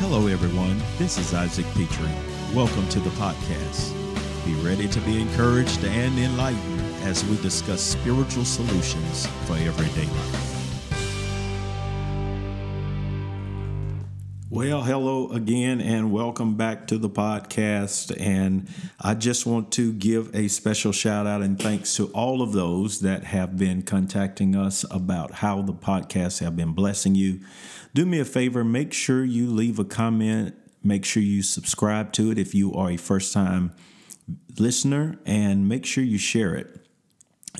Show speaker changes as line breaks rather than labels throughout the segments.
Hello, everyone. This is Isaac Pitre. Welcome to the podcast. Be ready to be encouraged and enlightened as we discuss spiritual solutions for everyday life. Well, hello again, and welcome back to the podcast. And I just want to give a special shout out and thanks to all of those that have been contacting us about how the podcasts have been blessing you. Do me a favor, make sure you leave a comment, make sure you subscribe to it if you are a first time listener, and make sure you share it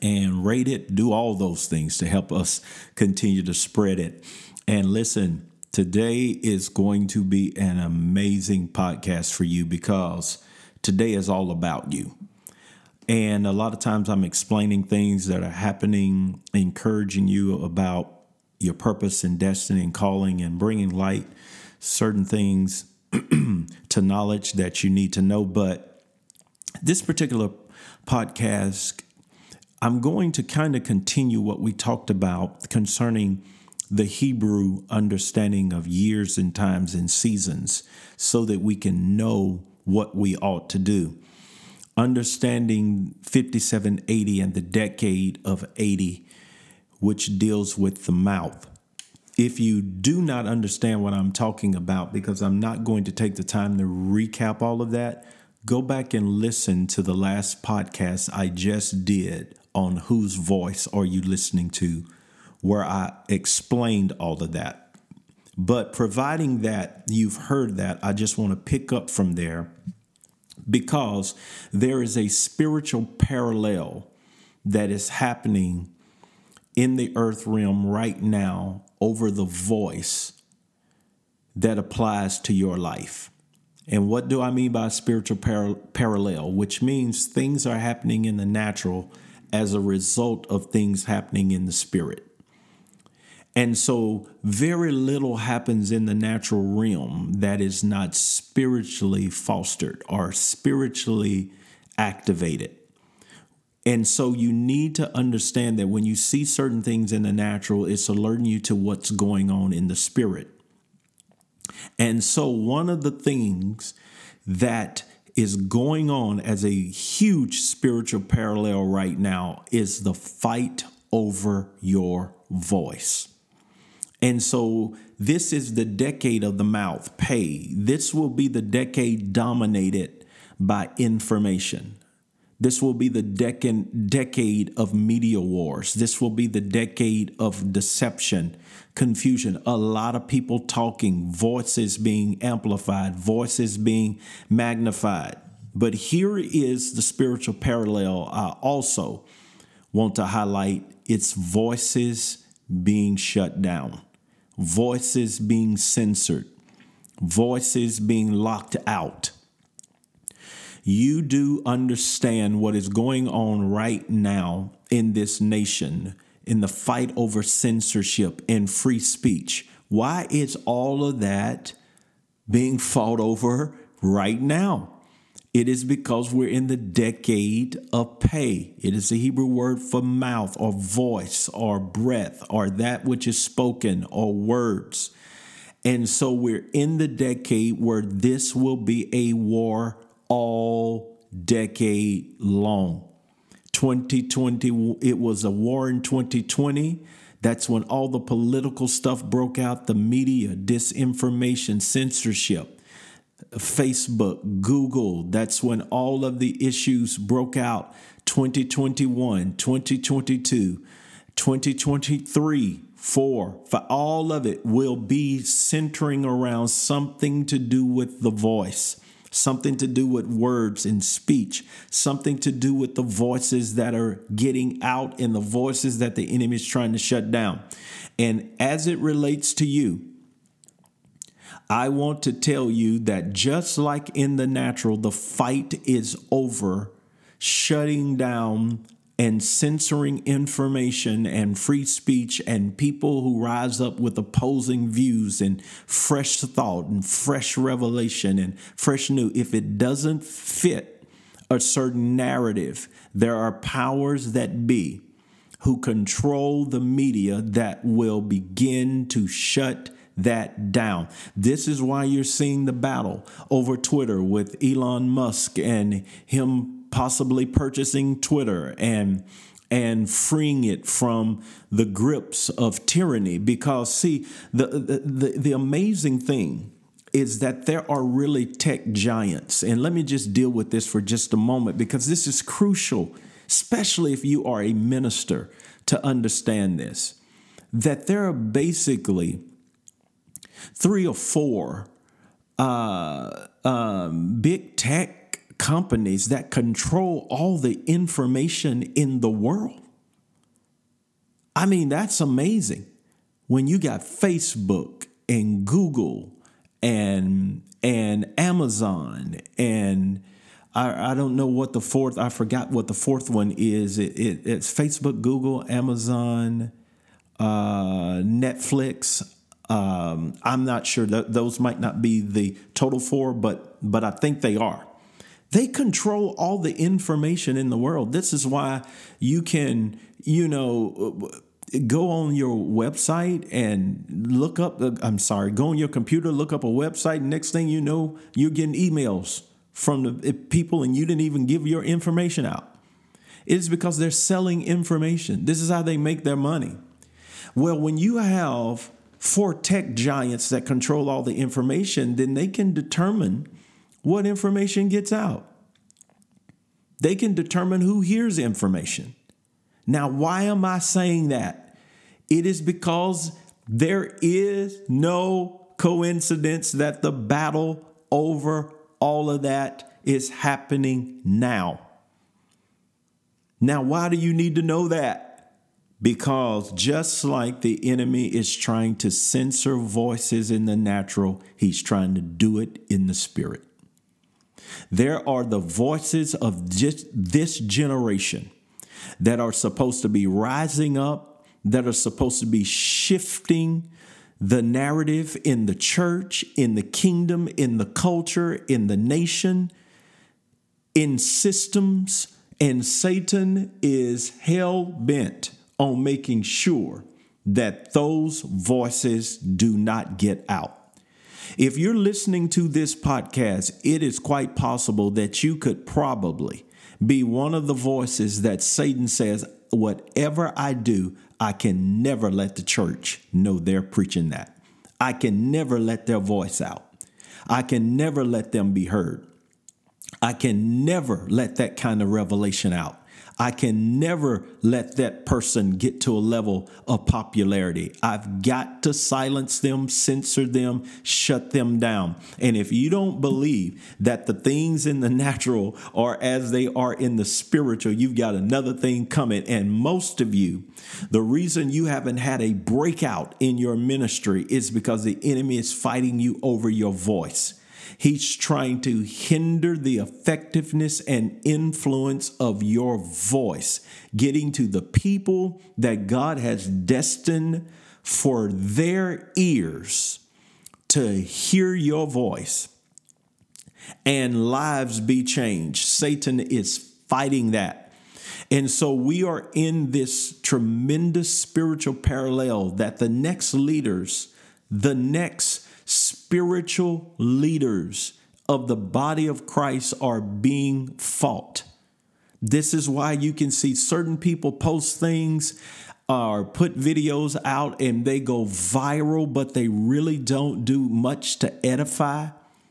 and rate it. Do all those things to help us continue to spread it. And listen, Today is going to be an amazing podcast for you because today is all about you. And a lot of times I'm explaining things that are happening, encouraging you about your purpose and destiny and calling and bringing light certain things to knowledge that you need to know. But this particular podcast, I'm going to kind of continue what we talked about concerning the Hebrew understanding of years and times and seasons so that we can know what we ought to do. Understanding 5780 and the decade of 80, which deals with the mouth. If you do not understand what I'm talking about, because I'm not going to take the time to recap all of that, go back and listen to the last podcast I just did on whose voice are you listening to where I explained all of that. But providing that you've heard that, I just want to pick up from there because there is a spiritual parallel that is happening in the earth realm right now over the voice that applies to your life. And what do I mean by spiritual par- parallel? Which means things are happening in the natural as a result of things happening in the spirit. And so, very little happens in the natural realm that is not spiritually fostered or spiritually activated. And so, you need to understand that when you see certain things in the natural, it's alerting you to what's going on in the spirit. And so, one of the things that is going on as a huge spiritual parallel right now is the fight over your voice. And so this is the decade of the mouth, pay. This will be the decade dominated by information. This will be the decade, decade of media wars. This will be the decade of deception, confusion, a lot of people talking, voices being amplified, voices being magnified. But here is the spiritual parallel I also want to highlight it's voices being shut down voices being censored, voices being locked out. You do understand what is going on right now in this nation in the fight over censorship and free speech. Why is all of that being fought over right now? It is because we're in the decade of pay. It is the Hebrew word for mouth or voice or breath or that which is spoken or words. And so we're in the decade where this will be a war all decade long. 2020, it was a war in 2020. That's when all the political stuff broke out the media, disinformation, censorship. Facebook, Google. That's when all of the issues broke out 2021, 2022, 2023, 4. For all of it will be centering around something to do with the voice, something to do with words and speech, something to do with the voices that are getting out and the voices that the enemy is trying to shut down. And as it relates to you, I want to tell you that just like in the natural, the fight is over shutting down and censoring information and free speech and people who rise up with opposing views and fresh thought and fresh revelation and fresh new. If it doesn't fit a certain narrative, there are powers that be who control the media that will begin to shut that down. This is why you're seeing the battle over Twitter with Elon Musk and him possibly purchasing Twitter and and freeing it from the grips of tyranny because see the the, the, the amazing thing is that there are really tech giants and let me just deal with this for just a moment because this is crucial especially if you are a minister to understand this that there are basically three or four uh, um, big tech companies that control all the information in the world. I mean, that's amazing. When you got Facebook and Google and and Amazon and I, I don't know what the fourth I forgot what the fourth one is. It, it it's Facebook, Google, Amazon, uh, Netflix. Um, I'm not sure that those might not be the total four, but but I think they are. They control all the information in the world. This is why you can, you know, go on your website and look up. I'm sorry, go on your computer, look up a website. Next thing you know, you're getting emails from the people, and you didn't even give your information out. It is because they're selling information. This is how they make their money. Well, when you have four tech giants that control all the information, then they can determine what information gets out. They can determine who hears information. Now, why am I saying that? It is because there is no coincidence that the battle over all of that is happening now. Now, why do you need to know that? Because just like the enemy is trying to censor voices in the natural, he's trying to do it in the spirit. There are the voices of this generation that are supposed to be rising up, that are supposed to be shifting the narrative in the church, in the kingdom, in the culture, in the nation, in systems, and Satan is hell bent on making sure that those voices do not get out. If you're listening to this podcast, it is quite possible that you could probably be one of the voices that Satan says, Whatever I do, I can never let the church know they're preaching that. I can never let their voice out. I can never let them be heard. I can never let that kind of revelation out. I can never let that person get to a level of popularity. I've got to silence them, censor them, shut them down. And if you don't believe that the things in the natural are as they are in the spiritual, you've got another thing coming. And most of you, the reason you haven't had a breakout in your ministry is because the enemy is fighting you over your voice. He's trying to hinder the effectiveness and influence of your voice, getting to the people that God has destined for their ears to hear your voice and lives be changed. Satan is fighting that. And so we are in this tremendous spiritual parallel that the next leaders, the next spiritual leaders of the body of Christ are being fought. This is why you can see certain people post things uh, or put videos out and they go viral, but they really don't do much to edify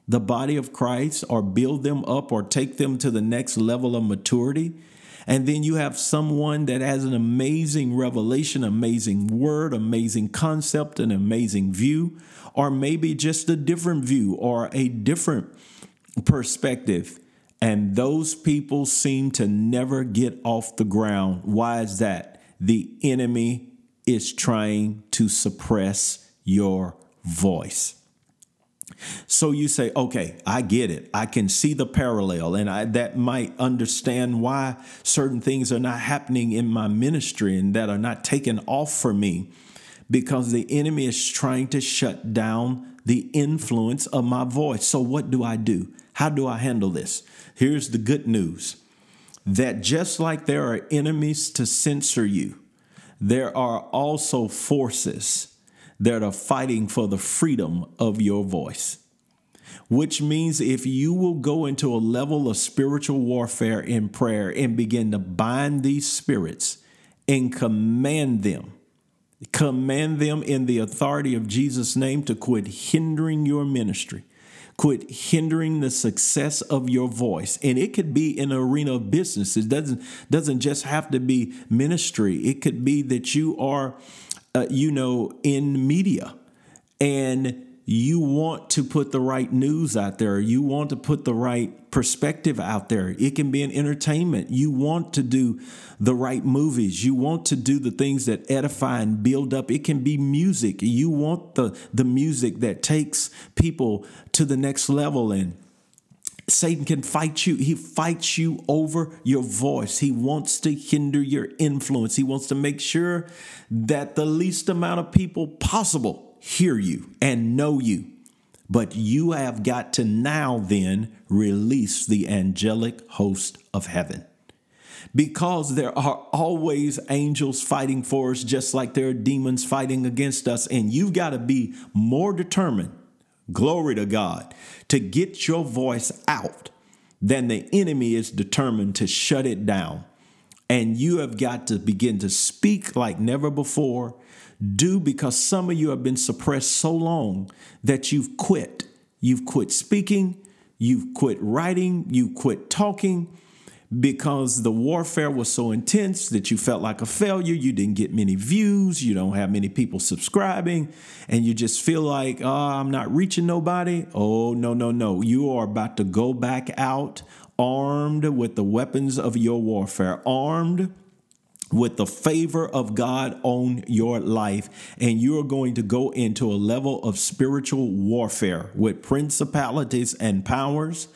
the body of Christ or build them up or take them to the next level of maturity. And then you have someone that has an amazing revelation, amazing word, amazing concept, an amazing view, or maybe just a different view or a different perspective. And those people seem to never get off the ground. Why is that? The enemy is trying to suppress your voice. So you say, okay, I get it. I can see the parallel, and I, that might understand why certain things are not happening in my ministry and that are not taken off for me because the enemy is trying to shut down the influence of my voice. So, what do I do? How do I handle this? Here's the good news that just like there are enemies to censor you, there are also forces that are fighting for the freedom of your voice. Which means if you will go into a level of spiritual warfare in prayer and begin to bind these spirits and command them, command them in the authority of Jesus' name to quit hindering your ministry quit hindering the success of your voice. And it could be in arena of business. It doesn't doesn't just have to be ministry. It could be that you are uh, you know in media and you want to put the right news out there. You want to put the right perspective out there. It can be an entertainment. You want to do the right movies. You want to do the things that edify and build up. It can be music. You want the, the music that takes people to the next level. And Satan can fight you. He fights you over your voice. He wants to hinder your influence. He wants to make sure that the least amount of people possible hear you and know you. But you have got to now then release the angelic host of heaven. Because there are always angels fighting for us, just like there are demons fighting against us. And you've got to be more determined, glory to God, to get your voice out then the enemy is determined to shut it down. And you have got to begin to speak like never before. Do because some of you have been suppressed so long that you've quit. You've quit speaking, you've quit writing, you quit talking because the warfare was so intense that you felt like a failure. You didn't get many views, you don't have many people subscribing, and you just feel like, oh, I'm not reaching nobody. Oh, no, no, no. You are about to go back out armed with the weapons of your warfare, armed with the favor of God on your life, and you're going to go into a level of spiritual warfare with principalities and powers,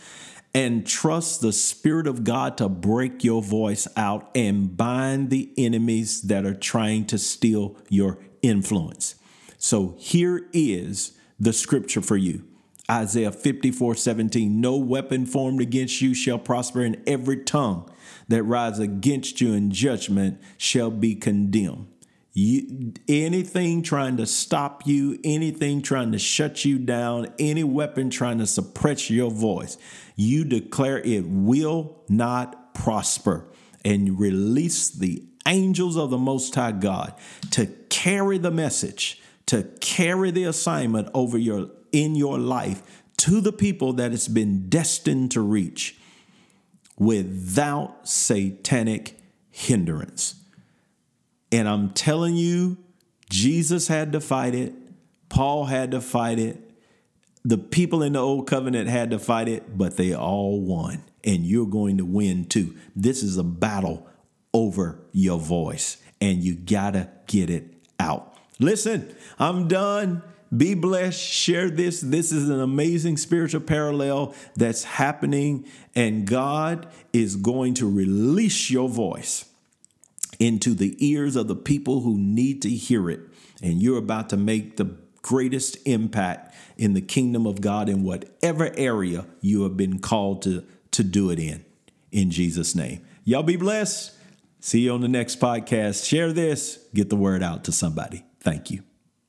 and trust the Spirit of God to break your voice out and bind the enemies that are trying to steal your influence. So here is the scripture for you. Isaiah 54 17, no weapon formed against you shall prosper, in every tongue that rise against you in judgment shall be condemned. You, anything trying to stop you, anything trying to shut you down, any weapon trying to suppress your voice, you declare it will not prosper and release the angels of the Most High God to carry the message, to carry the assignment over your in your life to the people that it's been destined to reach without satanic hindrance. And I'm telling you, Jesus had to fight it, Paul had to fight it, the people in the old covenant had to fight it, but they all won. And you're going to win too. This is a battle over your voice, and you gotta get it out. Listen, I'm done. Be blessed. Share this. This is an amazing spiritual parallel that's happening, and God is going to release your voice into the ears of the people who need to hear it. And you're about to make the greatest impact in the kingdom of God in whatever area you have been called to, to do it in. In Jesus' name. Y'all be blessed. See you on the next podcast. Share this, get the word out to somebody. Thank you.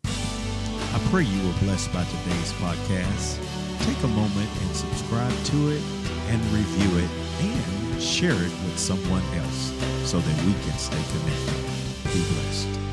I pray you were blessed by today's podcast. Take a moment and subscribe to it and review it and share it with someone else so that we can stay connected. Be blessed.